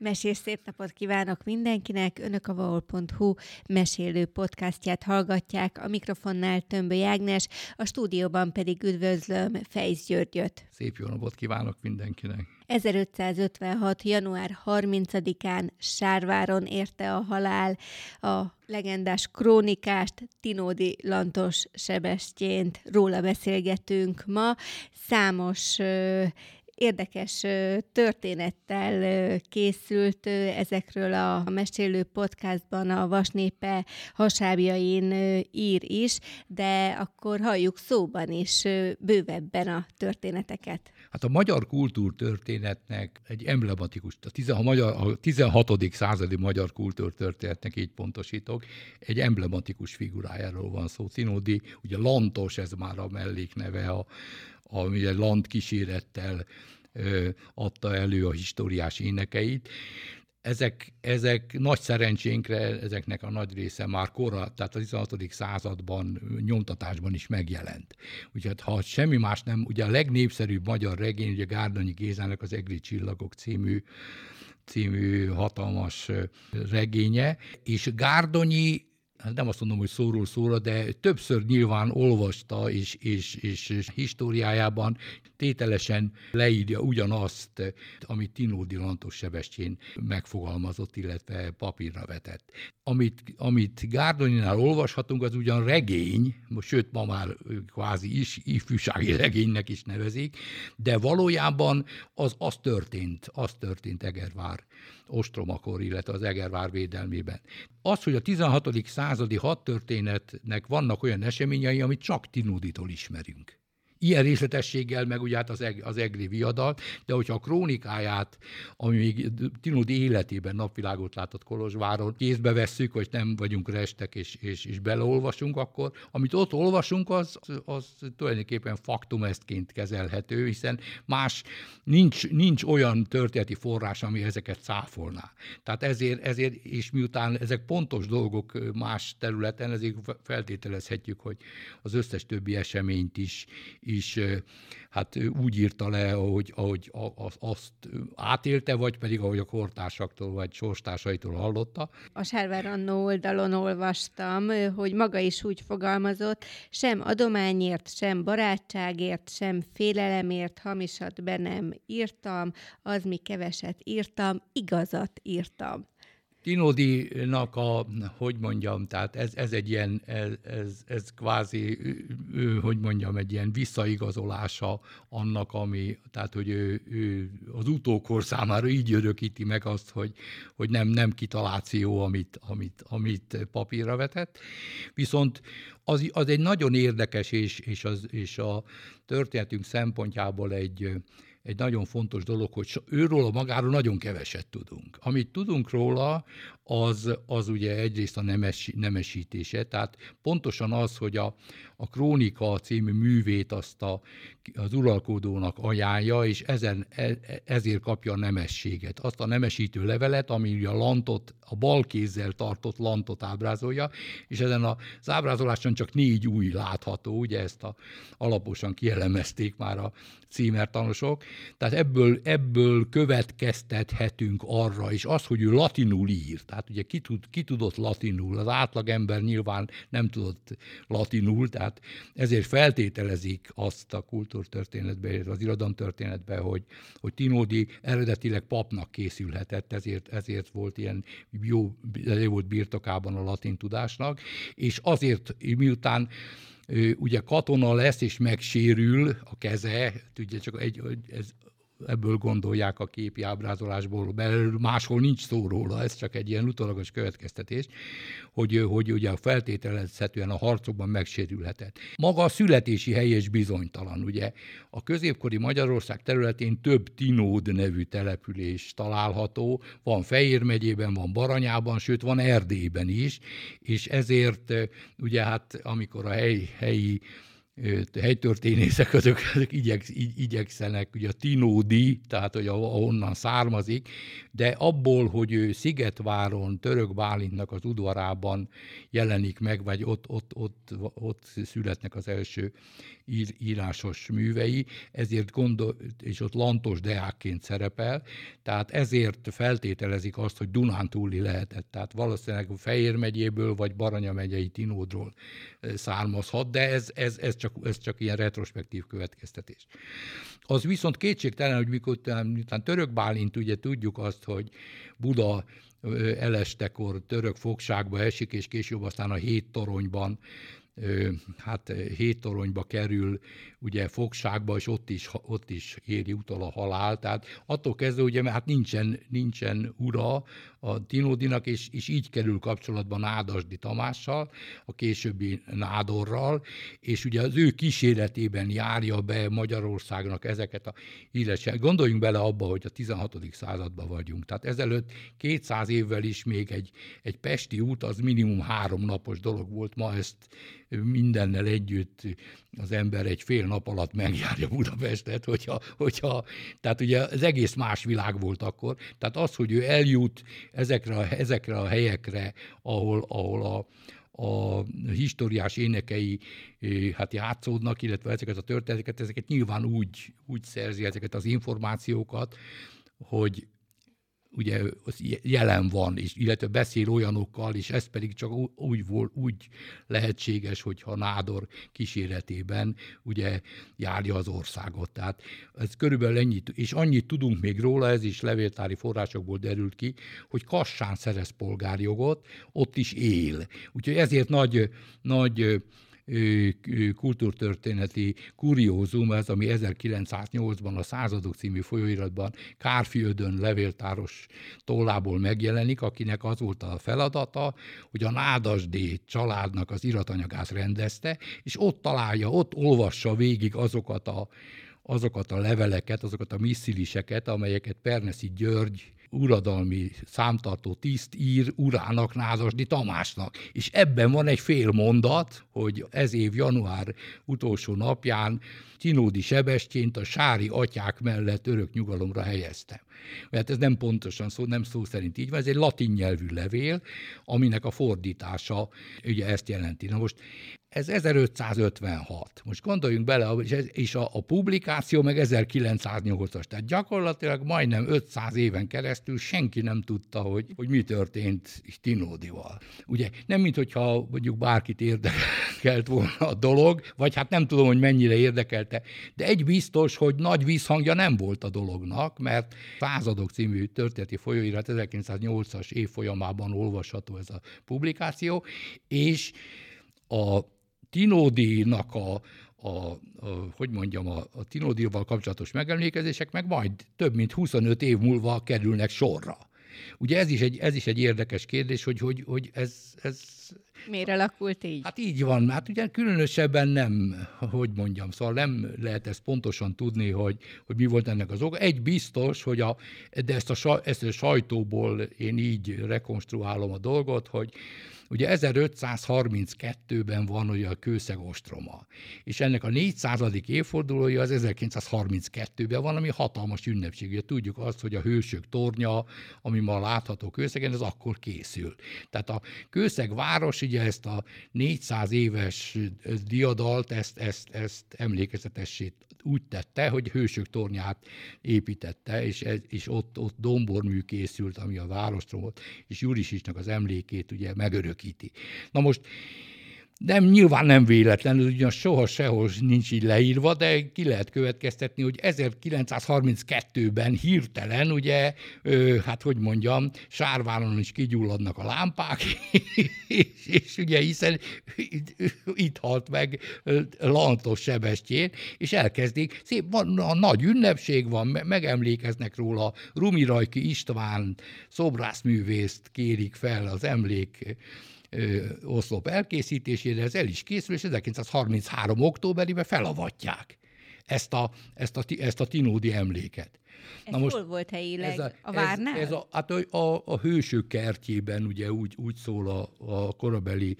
Mesés szép napot kívánok mindenkinek! Önök a vaol.hu mesélő podcastját hallgatják, a mikrofonnál Tömbö Ágnes, a stúdióban pedig üdvözlöm Fejsz Györgyöt. Szép jó napot kívánok mindenkinek! 1556. január 30-án Sárváron érte a halál a legendás krónikást, Tinódi Lantos Sebestyént. Róla beszélgetünk ma. Számos érdekes történettel készült ezekről a mesélő podcastban a Vasnépe hasábjain ír is, de akkor halljuk szóban is bővebben a történeteket. Hát a magyar kultúrtörténetnek egy emblematikus, a, 16, a, magyar, a 16. századi magyar kultúrtörténetnek így pontosítok, egy emblematikus figurájáról van szó. Cinódi, ugye Lantos, ez már a mellékneve a, ami egy land kísérettel adta elő a históriás énekeit. Ezek, ezek nagy szerencsénkre, ezeknek a nagy része már korra, tehát a 16. században nyomtatásban is megjelent. Úgyhogy ha semmi más nem, ugye a legnépszerűbb magyar regény, ugye Gárdonyi Gézának az Egri Csillagok című című hatalmas regénye, és Gárdonyi hát nem azt mondom, hogy szóról szóra, de többször nyilván olvasta, és, és, és, és históriájában tételesen leírja ugyanazt, amit Tinódi Lantos Sebestyén megfogalmazott, illetve papírra vetett. Amit, amit Gárdonyinál olvashatunk, az ugyan regény, sőt ma már kvázi is, ifjúsági regénynek is nevezik, de valójában az, az történt, az történt Egervár ostromakor, illetve az Egervár védelmében. Az, hogy a 16. századi hadtörténetnek vannak olyan eseményei, amit csak Tinóditól ismerünk ilyen részletességgel, meg ugye hát az, eg, az egri viadal, de hogyha a krónikáját, ami még Tinódi életében napvilágot látott Kolozsváron, kézbe vesszük, hogy nem vagyunk restek és, és, és beleolvasunk, akkor amit ott olvasunk, az, az tulajdonképpen faktum eztként kezelhető, hiszen más nincs, nincs olyan történeti forrás, ami ezeket száfolná. Tehát ezért, ezért, és miután ezek pontos dolgok más területen, ezért feltételezhetjük, hogy az összes többi eseményt is, is hát úgy írta le, ahogy, ahogy azt átélte, vagy pedig ahogy a kortársaktól vagy sorstársaitól hallotta. A Sárvár Annó oldalon olvastam, hogy maga is úgy fogalmazott, sem adományért, sem barátságért, sem félelemért hamisat be nem írtam, az mi keveset írtam, igazat írtam. Tinodinak a, hogy mondjam, tehát ez, ez egy ilyen, ez, ez, ez kvázi, hogy mondjam, egy ilyen visszaigazolása annak, ami, tehát hogy ő, ő az utókor számára így örökíti meg azt, hogy, hogy nem, nem kitaláció, amit, amit, amit papírra vetett. Viszont az, az egy nagyon érdekes, és, és, az, és a történetünk szempontjából egy, egy nagyon fontos dolog, hogy őről a magáról nagyon keveset tudunk. Amit tudunk róla, az, az ugye egyrészt a nemes, nemesítése, tehát pontosan az, hogy a, a Krónika című művét azt a, az uralkodónak ajánlja, és ezen, e, ezért kapja a nemességet. Azt a nemesítő levelet, ami a lantot, a bal kézzel tartott lantot ábrázolja, és ezen az ábrázoláson csak négy új látható, ugye ezt a, alaposan kielemezték már a címertanosok. Tehát ebből, ebből következtethetünk arra, és az, hogy ő latinul ír, tehát ugye ki, tud, ki tudott latinul, az átlagember nyilván nem tudott latinul, tehát ezért feltételezik azt a kultúrtörténetben, az irodalomtörténetben, hogy, hogy Tinódi eredetileg papnak készülhetett, ezért, ezért volt ilyen jó, jó volt birtokában a latin tudásnak, és azért miután ugye katona lesz és megsérül a keze, ugye csak egy, ez ebből gondolják a képi ábrázolásból, mert máshol nincs szó róla, ez csak egy ilyen utolagos következtetés, hogy, hogy ugye feltételezhetően a harcokban megsérülhetett. Maga a születési hely is bizonytalan, ugye a középkori Magyarország területén több Tinód nevű település található, van Fejér megyében, van Baranyában, sőt van Erdélyben is, és ezért ugye hát amikor a hely, helyi helytörténészek, azok, azok igyeksz, igy, igyekszenek, ugye a Tinódi, tehát hogy ahonnan származik, de abból, hogy ő Szigetváron, Török Bálintnak az udvarában jelenik meg, vagy ott, ott, ott, ott születnek az első ír, írásos művei, ezért gondol, és ott lantos deákként szerepel, tehát ezért feltételezik azt, hogy Dunántúli lehetett, tehát valószínűleg Fejér megyéből, vagy Baranya megyei Tinódról származhat, de ez, ez, ez, csak, ez csak ilyen retrospektív következtetés. Az viszont kétségtelen, hogy mikor miután török Bálint, ugye tudjuk azt, hogy Buda elestekor török fogságba esik, és később aztán a hét toronyban hát hét toronyba kerül, ugye fogságba, és ott is, ott is éri utol a halál. Tehát attól kezdve, ugye, hát nincsen, nincsen ura a Tinódinak, és, és így kerül kapcsolatban Nádasdi Tamással, a későbbi Nádorral, és ugye az ő kíséretében járja be Magyarországnak ezeket a híresek. Gondoljunk bele abba, hogy a 16. században vagyunk. Tehát ezelőtt 200 évvel is még egy, egy pesti út az minimum három napos dolog volt, ma ezt mindennel együtt az ember egy fél nap alatt megjárja Budapestet, hogyha, hogyha, tehát ugye az egész más világ volt akkor. Tehát az, hogy ő eljut ezekre a, ezekre a helyekre, ahol, ahol a, a historiás énekei eh, hát játszódnak, illetve ezeket a történeteket, ezeket nyilván úgy, úgy szerzi ezeket az információkat, hogy ugye jelen van, és illetve beszél olyanokkal, és ez pedig csak úgy, volt, úgy lehetséges, hogyha Nádor kíséretében ugye járja az országot. Tehát ez körülbelül ennyit, és annyit tudunk még róla, ez is levéltári forrásokból derült ki, hogy Kassán szerez polgárjogot, ott is él. Úgyhogy ezért nagy, nagy kultúrtörténeti kuriózum, ez, ami 1908-ban a Századok című folyóiratban Kárfiöldön levéltáros tollából megjelenik, akinek az volt a feladata, hogy a Nádasdé családnak az iratanyagát rendezte, és ott találja, ott olvassa végig azokat a azokat a leveleket, azokat a missziliseket, amelyeket Perneszi György uradalmi számtartó tiszt ír urának, Názasdi Tamásnak. És ebben van egy fél mondat, hogy ez év január utolsó napján Tinódi Sebestyént a sári atyák mellett örök nyugalomra helyeztem. Mert ez nem pontosan szó, nem szó szerint így van, ez egy latin nyelvű levél, aminek a fordítása ugye ezt jelenti. Na most ez 1556. Most gondoljunk bele, és, ez, és a, a publikáció meg 1908-as, tehát gyakorlatilag majdnem 500 éven keresztül senki nem tudta, hogy, hogy mi történt Tinódival. Ugye nem, mint hogyha mondjuk bárkit érdekelt volna a dolog, vagy hát nem tudom, hogy mennyire érdekelte, de egy biztos, hogy nagy visszhangja nem volt a dolognak, mert Századok című történeti folyóirat 1908-as év folyamában olvasható ez a publikáció, és a Tinódinak a, a, a, hogy mondjam, a, a Tinódival kapcsolatos megemlékezések meg majd több mint 25 év múlva kerülnek sorra. Ugye ez is egy, ez is egy érdekes kérdés, hogy, hogy, hogy ez, ez... Miért alakult így? Hát így van, hát ugye különösebben nem, hogy mondjam, szóval nem lehet ezt pontosan tudni, hogy, hogy mi volt ennek az oka. Egy biztos, hogy a, de ezt a, ezt a sajtóból én így rekonstruálom a dolgot, hogy Ugye 1532-ben van ugye a kőszeg ostroma, és ennek a 400. évfordulója az 1932-ben van, ami hatalmas ünnepség. Ugye tudjuk azt, hogy a hősök tornya, ami ma látható kőszegen, ez akkor készül. Tehát a kőszeg város ugye ezt a 400 éves diadalt, ezt, ezt, ezt emlékezetessé úgy tette, hogy hősök tornyát építette, és, ez, és ott, ott dombormű készült, ami a várostromot, és Jurisisnak az emlékét ugye megörökíti. Na most nem, nyilván nem véletlenül, ugyan soha sehol nincs így leírva, de ki lehet következtetni, hogy 1932-ben hirtelen, ugye, ö, hát hogy mondjam, Sárváron is kigyulladnak a lámpák, és, és ugye hiszen itt, itt halt meg Lantos Sebestyén, és elkezdik, szép, van, a nagy ünnepség van, megemlékeznek róla, Rumi Rajki István szobrászművészt kérik fel az emlék oszlop elkészítésére, ez el is készül, és 1933. októberében felavatják ezt a, ezt a, ezt a Tinódi emléket. Ez Na most hol volt helyileg? Ez a, a várnál? Ez, ez a, hát a, a, a hősök kertjében ugye úgy, úgy szól a, a korabeli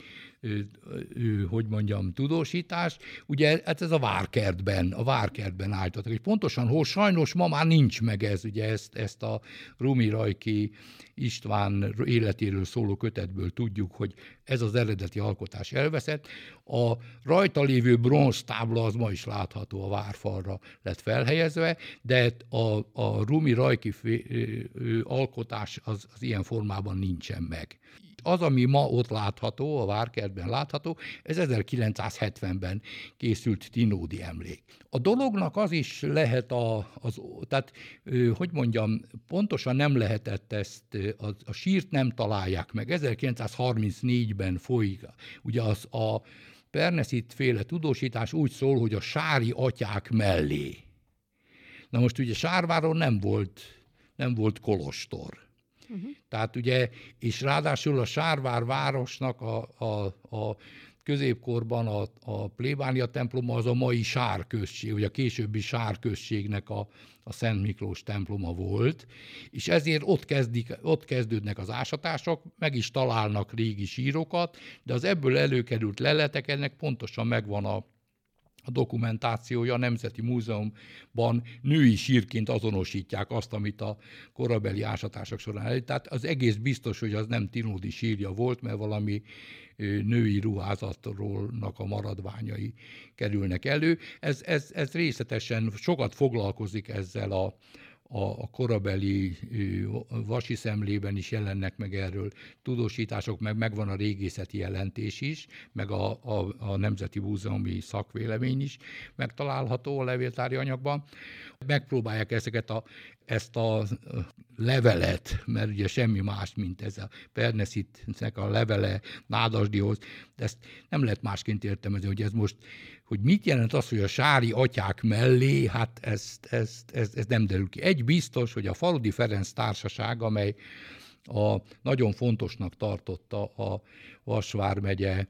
hogy mondjam, tudósítás. Ugye hát ez a várkertben, a várkertben állítottak, hogy pontosan hol sajnos ma már nincs meg ez, ugye ezt, ezt a Rumi Rajki István életéről szóló kötetből tudjuk, hogy ez az eredeti alkotás elveszett. A rajta lévő bronz tábla az ma is látható a várfalra lett felhelyezve, de a, a Rumi Rajki alkotás az, az ilyen formában nincsen meg az, ami ma ott látható, a Várkertben látható, ez 1970-ben készült Tinódi emlék. A dolognak az is lehet, a, az, tehát hogy mondjam, pontosan nem lehetett ezt, a, a sírt nem találják meg. 1934-ben folyik, ugye az a Perneszit féle tudósítás úgy szól, hogy a sári atyák mellé. Na most ugye Sárváron nem volt, nem volt kolostor Uh-huh. Tehát ugye, és ráadásul a Sárvár városnak a, a, a középkorban a, a plébánia temploma az a mai sárközség, vagy a későbbi sárközségnek a, a Szent Miklós temploma volt, és ezért ott, kezdik, ott kezdődnek az ásatások, meg is találnak régi sírokat, de az ebből előkerült leletek, ennek pontosan megvan a, a dokumentációja a Nemzeti Múzeumban női sírként azonosítják azt, amit a korabeli ásatások során elég. Tehát az egész biztos, hogy az nem Tinódi sírja volt, mert valami női ruházatról a maradványai kerülnek elő. Ez, ez, ez részletesen sokat foglalkozik ezzel a, a, korabeli vasi szemlében is jelennek meg erről tudósítások, meg megvan a régészeti jelentés is, meg a, a, a Nemzeti Múzeumi szakvélemény is megtalálható a levéltári anyagban. Megpróbálják ezeket a, ezt a levelet, mert ugye semmi más, mint ez a Perneszitnek a levele Nádasdihoz, de ezt nem lehet másként értelmezni, hogy ez most hogy mit jelent az, hogy a sári atyák mellé, hát ezt, ezt, ezt, ez nem derül ki. Egy biztos, hogy a Faludi Ferenc társaság, amely a, nagyon fontosnak tartotta a Vasvár megye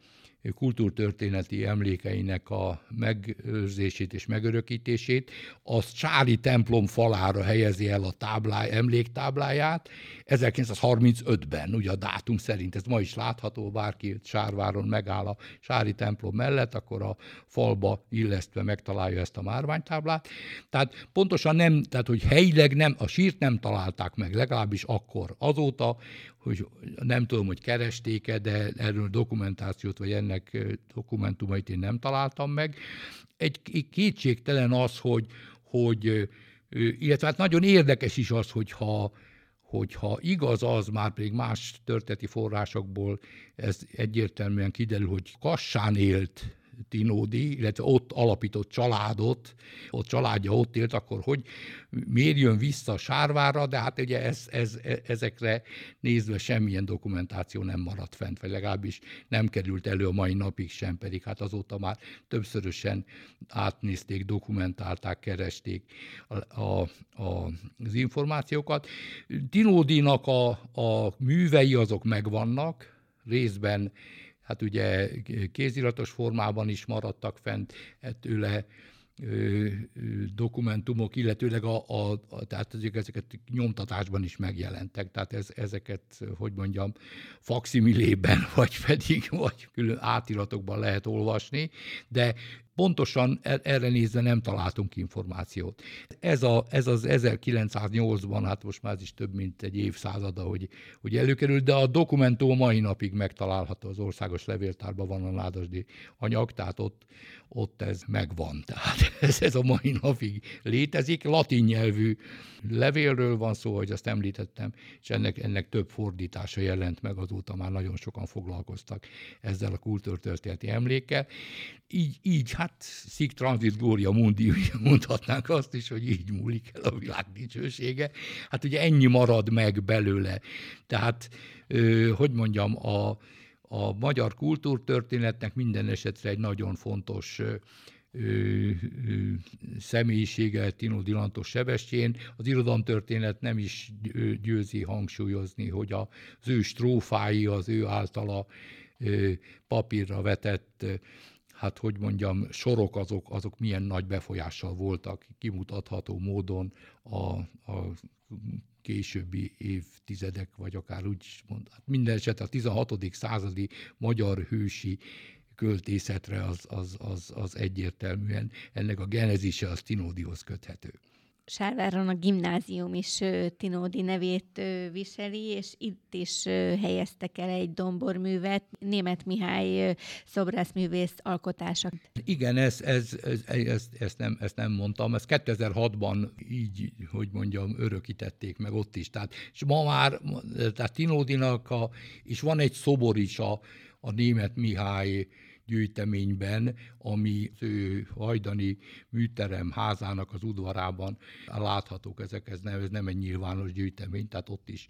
kultúrtörténeti emlékeinek a megőrzését és megörökítését, az Csári templom falára helyezi el a tábláj, emléktábláját 1935-ben, ugye a dátum szerint, ez ma is látható, bárki Sárváron megáll a Sári templom mellett, akkor a falba illesztve megtalálja ezt a márványtáblát. Tehát pontosan nem, tehát hogy helyileg nem, a sírt nem találták meg, legalábbis akkor. Azóta hogy nem tudom, hogy keresték-e, de erről dokumentációt, vagy ennek dokumentumait én nem találtam meg. Egy kétségtelen az, hogy, hogy illetve hát nagyon érdekes is az, hogyha hogyha igaz az, már pedig más történeti forrásokból ez egyértelműen kiderül, hogy Kassán élt Tinódi, illetve ott alapított családot, ott családja ott élt, akkor hogy miért jön vissza a Sárvára, de hát ugye ez, ez, ezekre nézve semmilyen dokumentáció nem maradt fent, vagy legalábbis nem került elő a mai napig sem, pedig hát azóta már többszörösen átnézték, dokumentálták, keresték a, a, a, az információkat. Tinódinak a, a művei azok megvannak, részben hát ugye kéziratos formában is maradtak fent tőle dokumentumok, illetőleg a, a, a, tehát ezeket nyomtatásban is megjelentek, tehát ez, ezeket, hogy mondjam, faximilében, vagy pedig vagy külön átiratokban lehet olvasni, de pontosan e, erre nézve nem találtunk információt. Ez, a, ez az 1908-ban, hát most már ez is több mint egy évszázada, hogy, hogy előkerült, de a dokumentum mai napig megtalálható az országos levéltárban van a nádasdi anyag, tehát ott, ott ez megvan. Tehát ez, ez a mai napig létezik. Latin nyelvű levélről van szó, hogy azt említettem, és ennek, ennek több fordítása jelent meg, azóta már nagyon sokan foglalkoztak ezzel a kultúrtörténeti emlékkel. Így, így hát szik transit gloria mundi, mondhatnánk azt is, hogy így múlik el a világ dicsősége. Hát ugye ennyi marad meg belőle. Tehát, hogy mondjam, a, a magyar kultúrtörténetnek minden esetre egy nagyon fontos személyisége Tino Dilantos Sebestyén. Az irodalomtörténet nem is győzi hangsúlyozni, hogy az ő strófái, az ő általa papírra vetett hát hogy mondjam, sorok azok, azok milyen nagy befolyással voltak, kimutatható módon a, a későbbi évtizedek, vagy akár úgy is mond, hát minden esetre a 16. századi magyar hősi költészetre az, az, az, az egyértelműen ennek a genezise az Tinódihoz köthető. Sárváron a gimnázium is Tinódi nevét viseli, és itt is helyeztek el egy domborművet, Német Mihály szobrászművész alkotása. Igen, ez, ez, ez, ez, ezt, nem, ezt nem mondtam, ezt 2006-ban így, hogy mondjam, örökítették meg ott is. Tehát, és ma már, tehát Tinódinak, a, és van egy szobor is a, a Német Mihály gyűjteményben, ami ő hajdani műterem házának az udvarában láthatók ezek, ez nem, ez nem egy nyilvános gyűjtemény, tehát ott is,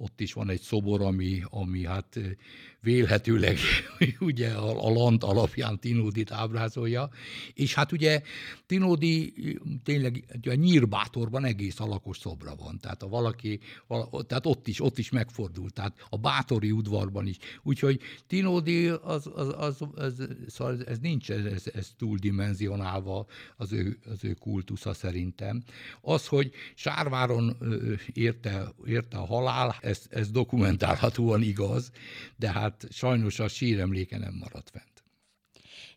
ott is van egy szobor, ami, ami hát vélhetőleg ugye a, a lant alapján Tinódit ábrázolja, és hát ugye Tinódi tényleg a Nyírbátorban egész alakos szobra van, tehát a valaki, tehát ott is, ott is megfordult, tehát a Bátori udvarban is. Úgyhogy Tinódi az, az, az, az szóval ez nincs, ez, ez túldimenzionálva az ő, az ő kultusza szerintem. Az, hogy Sárváron érte, érte a halál, ez, ez dokumentálhatóan igaz, de hát sajnos a síremléke nem maradt fent.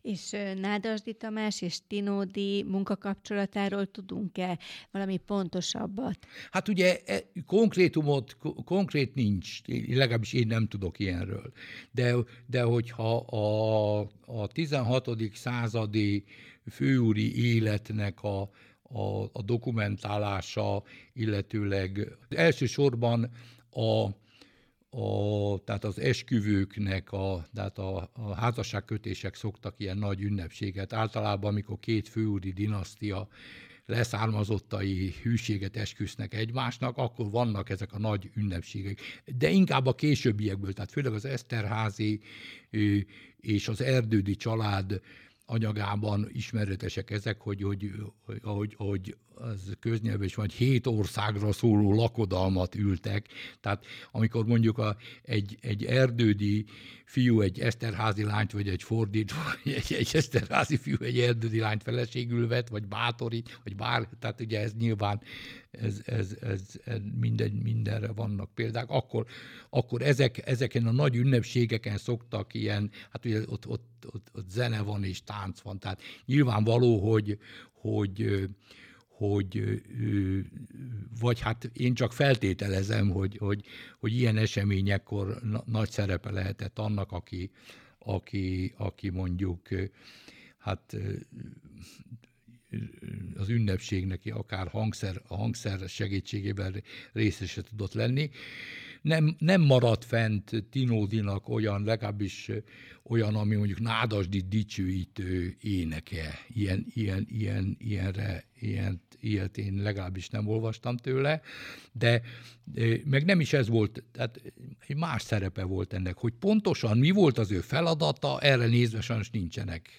És Nádasdi Tamás és Tinódi munkakapcsolatáról tudunk-e valami pontosabbat? Hát ugye e, konkrétumot, konkrét nincs, legalábbis én nem tudok ilyenről. De, de hogyha a, a 16. századi főúri életnek a, a, a dokumentálása, illetőleg elsősorban a a, tehát az esküvőknek, a, tehát a, a házasságkötések szoktak ilyen nagy ünnepséget. Általában, amikor két főúri dinasztia leszármazottai hűséget esküsznek egymásnak, akkor vannak ezek a nagy ünnepségek. De inkább a későbbiekből, tehát főleg az Eszterházi és az Erdődi család anyagában ismeretesek ezek, hogy, hogy, hogy ahogy, ahogy az köznyelv is vagy hét országra szóló lakodalmat ültek. Tehát amikor mondjuk a, egy, egy erdődi fiú egy eszterházi lányt, vagy egy fordít, vagy egy, egy eszterházi fiú egy erdődi lányt feleségül vett, vagy bátori, vagy bár, tehát ugye ez nyilván ez, ez, ez, ez minden, mindenre vannak példák. Akkor, akkor ezek, ezeken a nagy ünnepségeken szoktak ilyen, hát ugye ott, ott, ott, ott zene van és tánc van, tehát nyilvánvaló, hogy, hogy hogy vagy hát én csak feltételezem, hogy, hogy, hogy ilyen eseményekkor nagy szerepe lehetett annak, aki, aki, aki mondjuk hát az ünnepségnek akár hangszer, hangszer segítségével részese tudott lenni. Nem, nem maradt fent Tinódinak olyan, legalábbis olyan, ami mondjuk Nádasdi dicsőítő éneke. Ilyen, ilyen, ilyen, ilyenre, ilyen, ilyet én legalábbis nem olvastam tőle, de meg nem is ez volt, tehát egy más szerepe volt ennek, hogy pontosan mi volt az ő feladata, erre nézve sajnos nincsenek,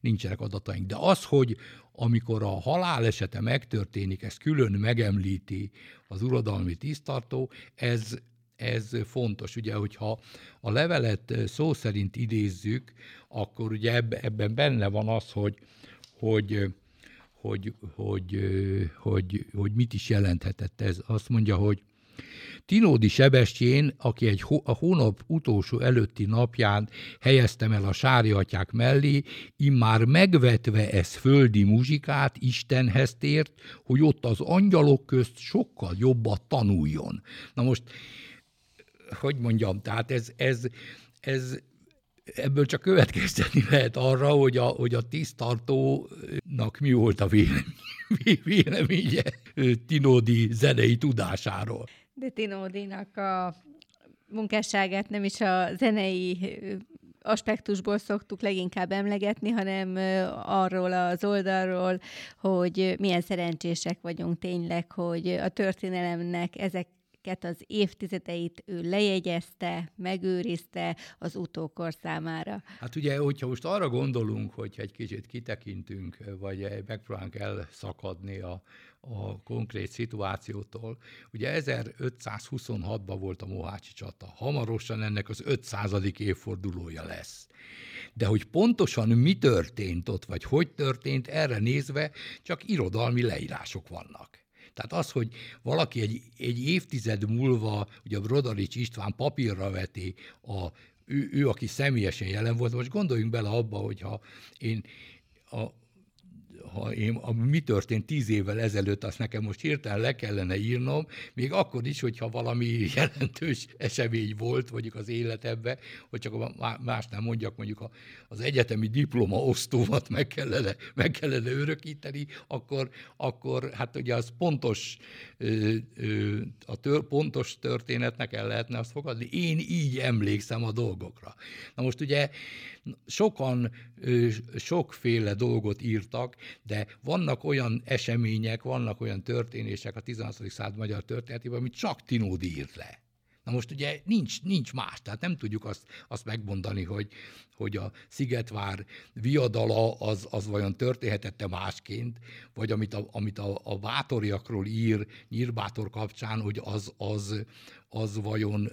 nincsenek adataink. De az, hogy amikor a halálesete megtörténik, ezt külön megemlíti az uradalmi tisztartó, ez, ez fontos. Ugye, hogyha a levelet szó szerint idézzük, akkor ugye ebben benne van az, hogy, hogy hogy, hogy, hogy, hogy mit is jelenthetett ez. Azt mondja, hogy Tinódi Sebestyén, aki egy hó, a hónap utolsó előtti napján helyeztem el a sáriatyák mellé, immár megvetve ez földi muzsikát Istenhez tért, hogy ott az angyalok közt sokkal jobbat tanuljon. Na most, hogy mondjam, tehát ez, ez, ez ebből csak következtetni lehet arra, hogy a, hogy a tisztartónak mi volt a véleménye Tinódi zenei tudásáról. De Tinódinak a munkásságát nem is a zenei aspektusból szoktuk leginkább emlegetni, hanem arról az oldalról, hogy milyen szerencsések vagyunk tényleg, hogy a történelemnek ezek ezeket az évtizedeit ő lejegyezte, megőrizte az utókor számára. Hát ugye, hogyha most arra gondolunk, hogy egy kicsit kitekintünk, vagy megpróbálunk elszakadni a, a konkrét szituációtól. Ugye 1526-ban volt a Mohácsi csata. Hamarosan ennek az 500. évfordulója lesz. De hogy pontosan mi történt ott, vagy hogy történt, erre nézve csak irodalmi leírások vannak. Tehát az, hogy valaki egy, egy évtized múlva, ugye a Brodarics István papírra veti a ő, ő, aki személyesen jelen volt, most gondoljunk bele abba, hogyha én a, ha én, ami mi történt tíz évvel ezelőtt, azt nekem most hirtelen le kellene írnom, még akkor is, hogyha valami jelentős esemény volt, mondjuk az életemben, hogy csak más nem mondjak, mondjuk az egyetemi diploma osztómat meg kellene, meg kellene örökíteni, akkor, akkor hát ugye az pontos, a tör, pontos történetnek el lehetne azt fogadni. Én így emlékszem a dolgokra. Na most ugye sokan sokféle dolgot írtak, de vannak olyan események, vannak olyan történések a 16. század magyar történetében, amit csak Tinódi írt le. Na most ugye nincs, nincs más, tehát nem tudjuk azt, azt megmondani, hogy, hogy a Szigetvár viadala az, az vajon történhetette másként, vagy amit a, amit a, a bátoriakról ír Nyírbátor kapcsán, hogy az, az, az vajon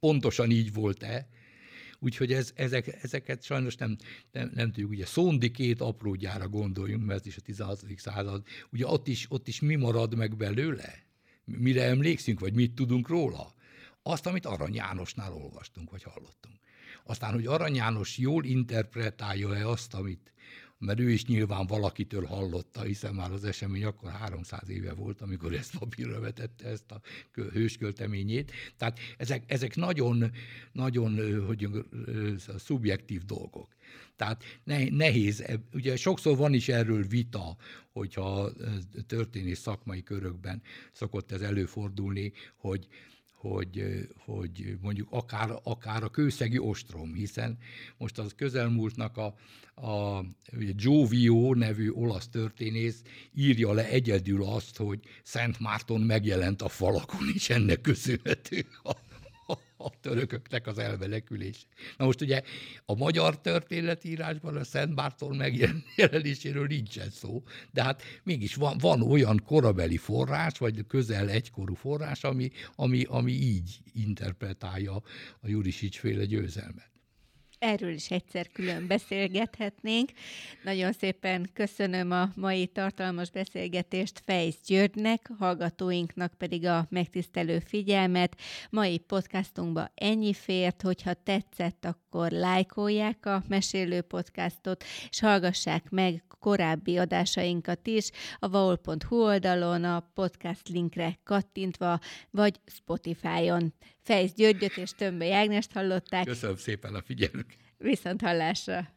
pontosan így volt-e, Úgyhogy ez, ezek, ezeket sajnos nem, nem, nem tudjuk. Ugye Szondi két aprógyára gondoljunk, mert ez is a 16. század. Ugye ott is, ott is mi marad meg belőle? Mire emlékszünk, vagy mit tudunk róla? Azt, amit Arany Jánosnál olvastunk, vagy hallottunk. Aztán, hogy Arany János jól interpretálja-e azt, amit, mert ő is nyilván valakitől hallotta, hiszen már az esemény akkor 300 éve volt, amikor ezt papírra vetette ezt a hőskölteményét. Tehát ezek, ezek nagyon, nagyon hogy szubjektív dolgok. Tehát nehéz, ugye sokszor van is erről vita, hogyha történés szakmai körökben szokott ez előfordulni, hogy hogy, hogy mondjuk akár, akár a kőszegi ostrom, hiszen most az közelmúltnak a, a Giovio nevű olasz történész írja le egyedül azt, hogy Szent Márton megjelent a falakon, és ennek köszönhető a a törököknek az elmenekülés. Na most ugye a magyar történetírásban a Szent Márton megjelenéséről nincsen szó, de hát mégis van, van olyan korabeli forrás, vagy közel egykorú forrás, ami, ami, ami így interpretálja a Jurisics féle győzelmet erről is egyszer külön beszélgethetnénk. Nagyon szépen köszönöm a mai tartalmas beszélgetést Fejsz Györgynek, hallgatóinknak pedig a megtisztelő figyelmet. Mai podcastunkba ennyi fért, hogyha tetszett, akkor lájkolják a Mesélő podcastot, és hallgassák meg korábbi adásainkat is a vaul.hu oldalon, a podcast linkre kattintva, vagy Spotify-on. Fejsz Györgyöt és Tömböly Ágnest hallották. Köszönöm szépen a figyelmüket. Viszont hallásra!